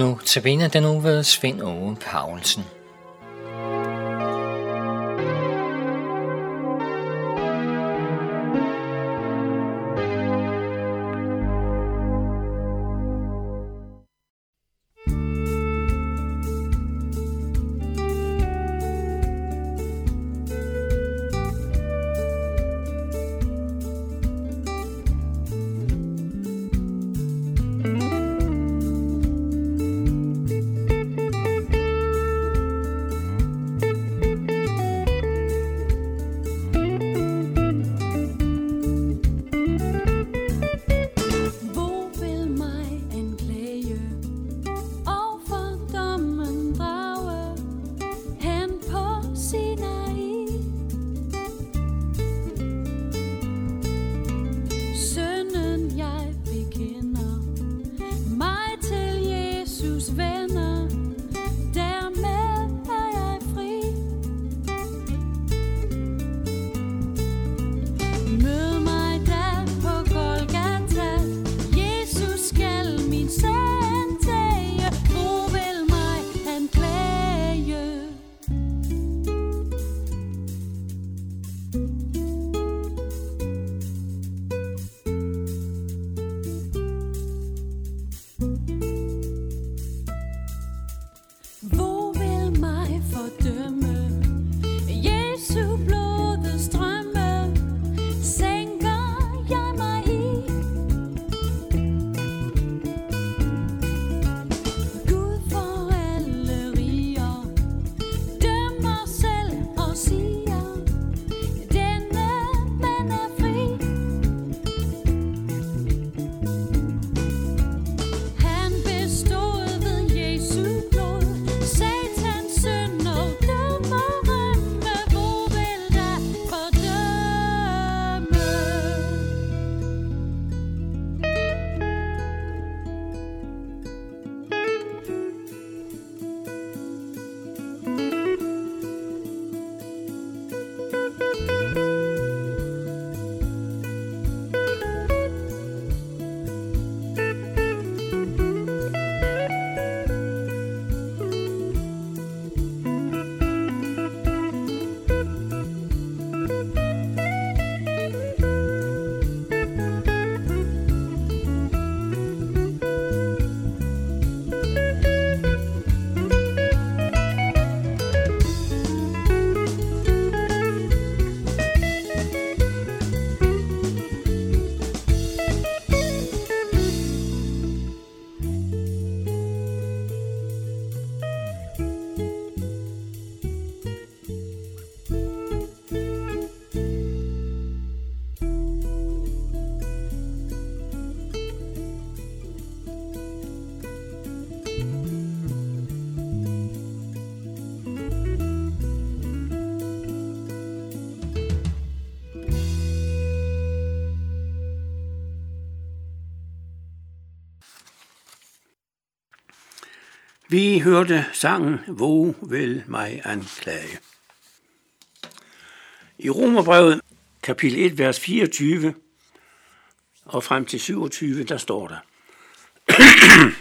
Nu tabiner den uge ved Svend Ove Paulsen. Vi hørte sangen Hvor vil mig anklage. I Romerbrevet kapitel 1, vers 24 og frem til 27, der står der.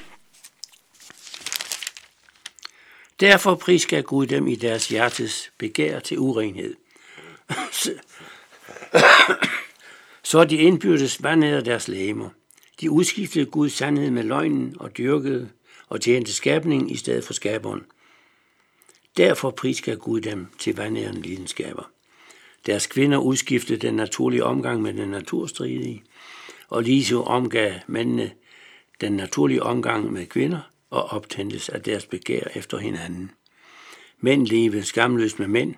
Derfor prisker Gud dem i deres hjertes begær til urenhed. Så de indbyrdes vandede deres læmer. De udskiftede Guds sandhed med løgnen og dyrkede og tjente skabningen i stedet for skaberen. Derfor prisker Gud dem til vandærende lidenskaber. Deres kvinder udskiftede den naturlige omgang med den naturstridige, og lige omgav mændene den naturlige omgang med kvinder og optændtes af deres begær efter hinanden. Mænd levede skamløst med mænd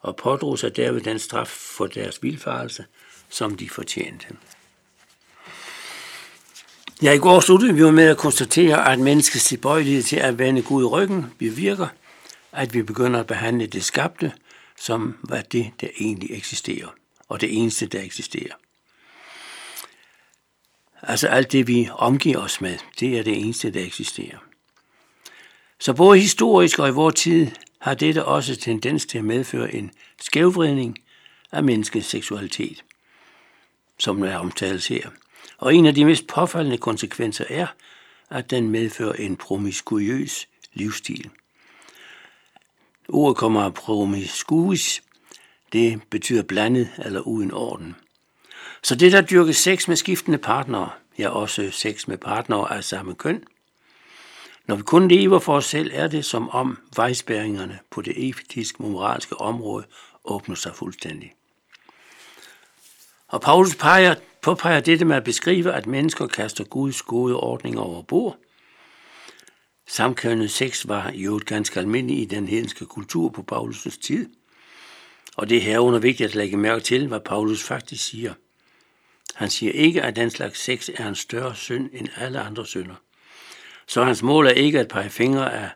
og pådrog sig derved den straf for deres vilfarelse, som de fortjente. Ja, i går sluttede vi jo med at konstatere, at menneskets tilbøjelighed til at vende Gud ryggen bevirker, at vi begynder at behandle det skabte som hvad det, der egentlig eksisterer, og det eneste, der eksisterer. Altså alt det, vi omgiver os med, det er det eneste, der eksisterer. Så både historisk og i vores tid har dette også tendens til at medføre en skævvridning af menneskets seksualitet, som er omtalt her. Og en af de mest påfaldende konsekvenser er, at den medfører en promiskuøs livsstil. Ordet kommer af promiskuis, det betyder blandet eller uden orden. Så det, der dyrker sex med skiftende partnere, ja også sex med partnere af samme køn, når vi kun lever for os selv, er det som om vejsbæringerne på det etiske moralske område åbner sig fuldstændig. Og Paulus peger, påpeger dette med at beskrive, at mennesker kaster Guds gode ordninger over bord. Samkønnet sex var jo ganske almindelig i den hedenske kultur på Paulus' tid. Og det er herunder vigtigt at lægge mærke til, hvad Paulus faktisk siger. Han siger ikke, at den slags sex er en større synd end alle andre synder. Så hans mål er ikke at pege fingre af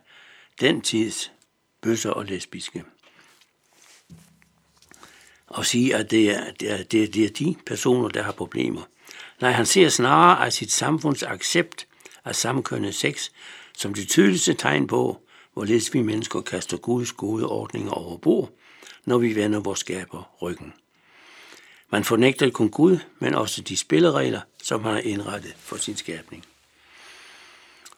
den tids bøsser og lesbiske. Og sige, at det er, det, er, det, er, det er de personer, der har problemer. Nej, han ser snarere af sit samfunds accept af samkønnet sex som det tydeligste tegn på, hvorledes vi mennesker kaster Guds gode ordninger over bord, når vi vender vores skaber ryggen. Man fornægter kun Gud, men også de spilleregler, som han har indrettet for sin skabning.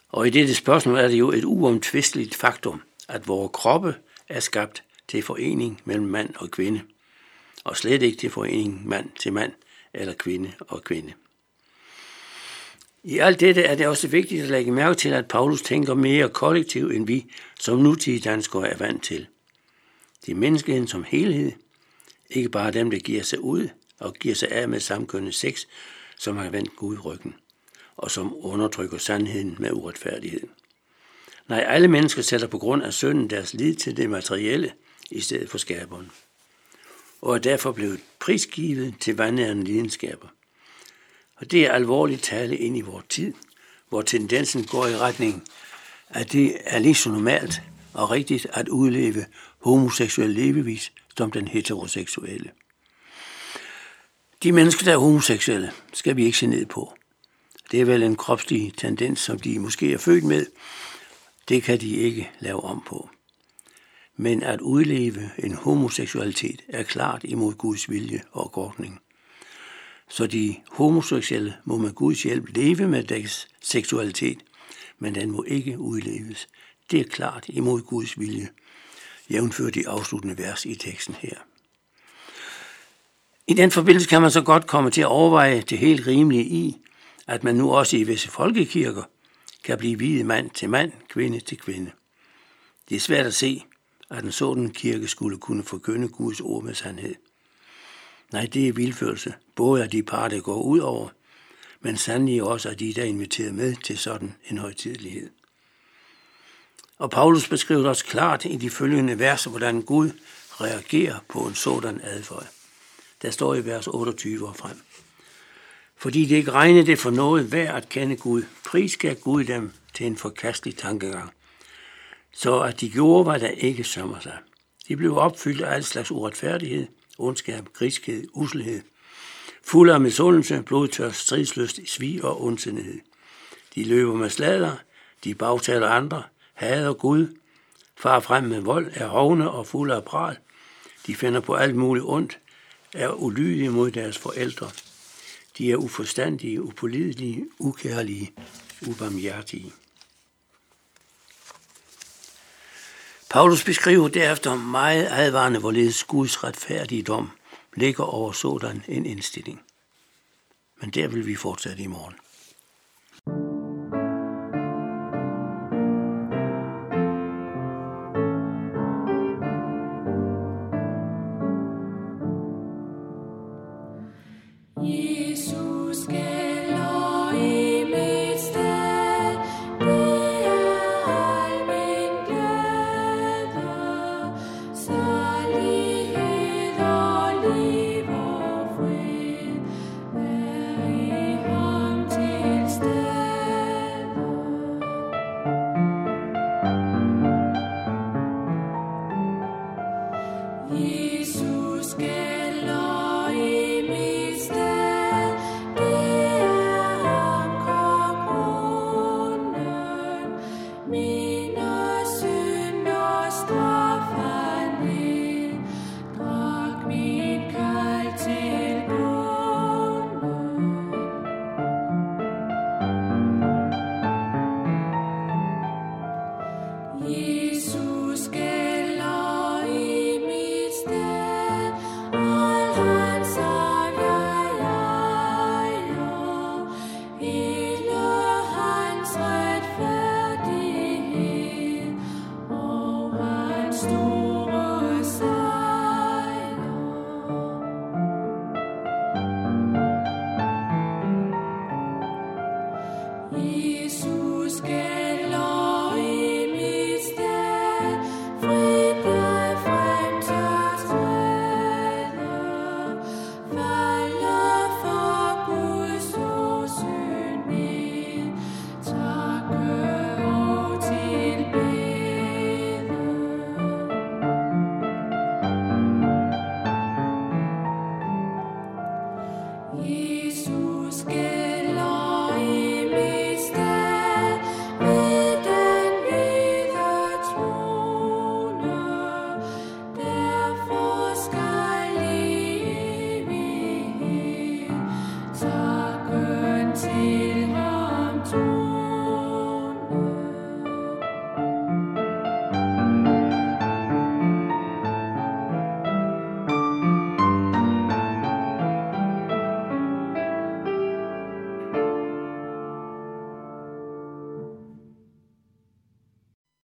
Og i dette spørgsmål er det jo et uomtvisteligt faktum, at vores kroppe er skabt til forening mellem mand og kvinde, og slet ikke til forening mand til mand eller kvinde og kvinde. I alt dette er det også vigtigt at lægge mærke til, at Paulus tænker mere kollektivt, end vi som nutidige danskere er vant til. Det er menneskeheden som helhed, ikke bare dem, der giver sig ud og giver sig af med samkønnet sex, som har vendt Gud ryggen og som undertrykker sandheden med uretfærdighed. Nej, alle mennesker sætter på grund af synden deres lid til det materielle i stedet for skaberen, og er derfor blevet prisgivet til vandærende lidenskaber. Og det er alvorligt tale ind i vores tid, hvor tendensen går i retning, at det er lige så normalt og rigtigt at udleve homoseksuel levevis som den heteroseksuelle. De mennesker, der er homoseksuelle, skal vi ikke se ned på. Det er vel en kropslig tendens, som de måske er født med. Det kan de ikke lave om på. Men at udleve en homoseksualitet er klart imod Guds vilje og ordning. Så de homoseksuelle må med Guds hjælp leve med deres seksualitet, men den må ikke udleves. Det er klart imod Guds vilje, jævnfører de afsluttende vers i teksten her. I den forbindelse kan man så godt komme til at overveje det helt rimelige i, at man nu også i visse folkekirker kan blive videt mand til mand, kvinde til kvinde. Det er svært at se, at en sådan kirke skulle kunne forkynde Guds ord med sandhed. Nej, det er vildførelse, både af de par, der går ud over, men sandelig også af de, der er inviteret med til sådan en højtidlighed. Og Paulus beskriver også klart i de følgende verser, hvordan Gud reagerer på en sådan adfærd. Der står i vers 28 og frem fordi det ikke regnede det for noget værd at kende Gud. Pris skal Gud dem til en forkastelig tankegang, så at de gjorde, hvad der ikke sømmer sig. De blev opfyldt af al slags uretfærdighed, ondskab, griskhed, uselhed, fulde af misundelse, blodtørst, stridsløst, svig og ondsindighed. De løber med slader, de bagtaler andre, hader Gud, far frem med vold, er hovne og fulde af pral. De finder på alt muligt ondt, er ulydige mod deres forældre, de er uforstandige, upålidelige, ukærlige, ubarmhjertige. Paulus beskriver derefter meget advarende, hvorledes Guds retfærdige dom ligger over sådan en indstilling. Men der vil vi fortsætte i morgen. We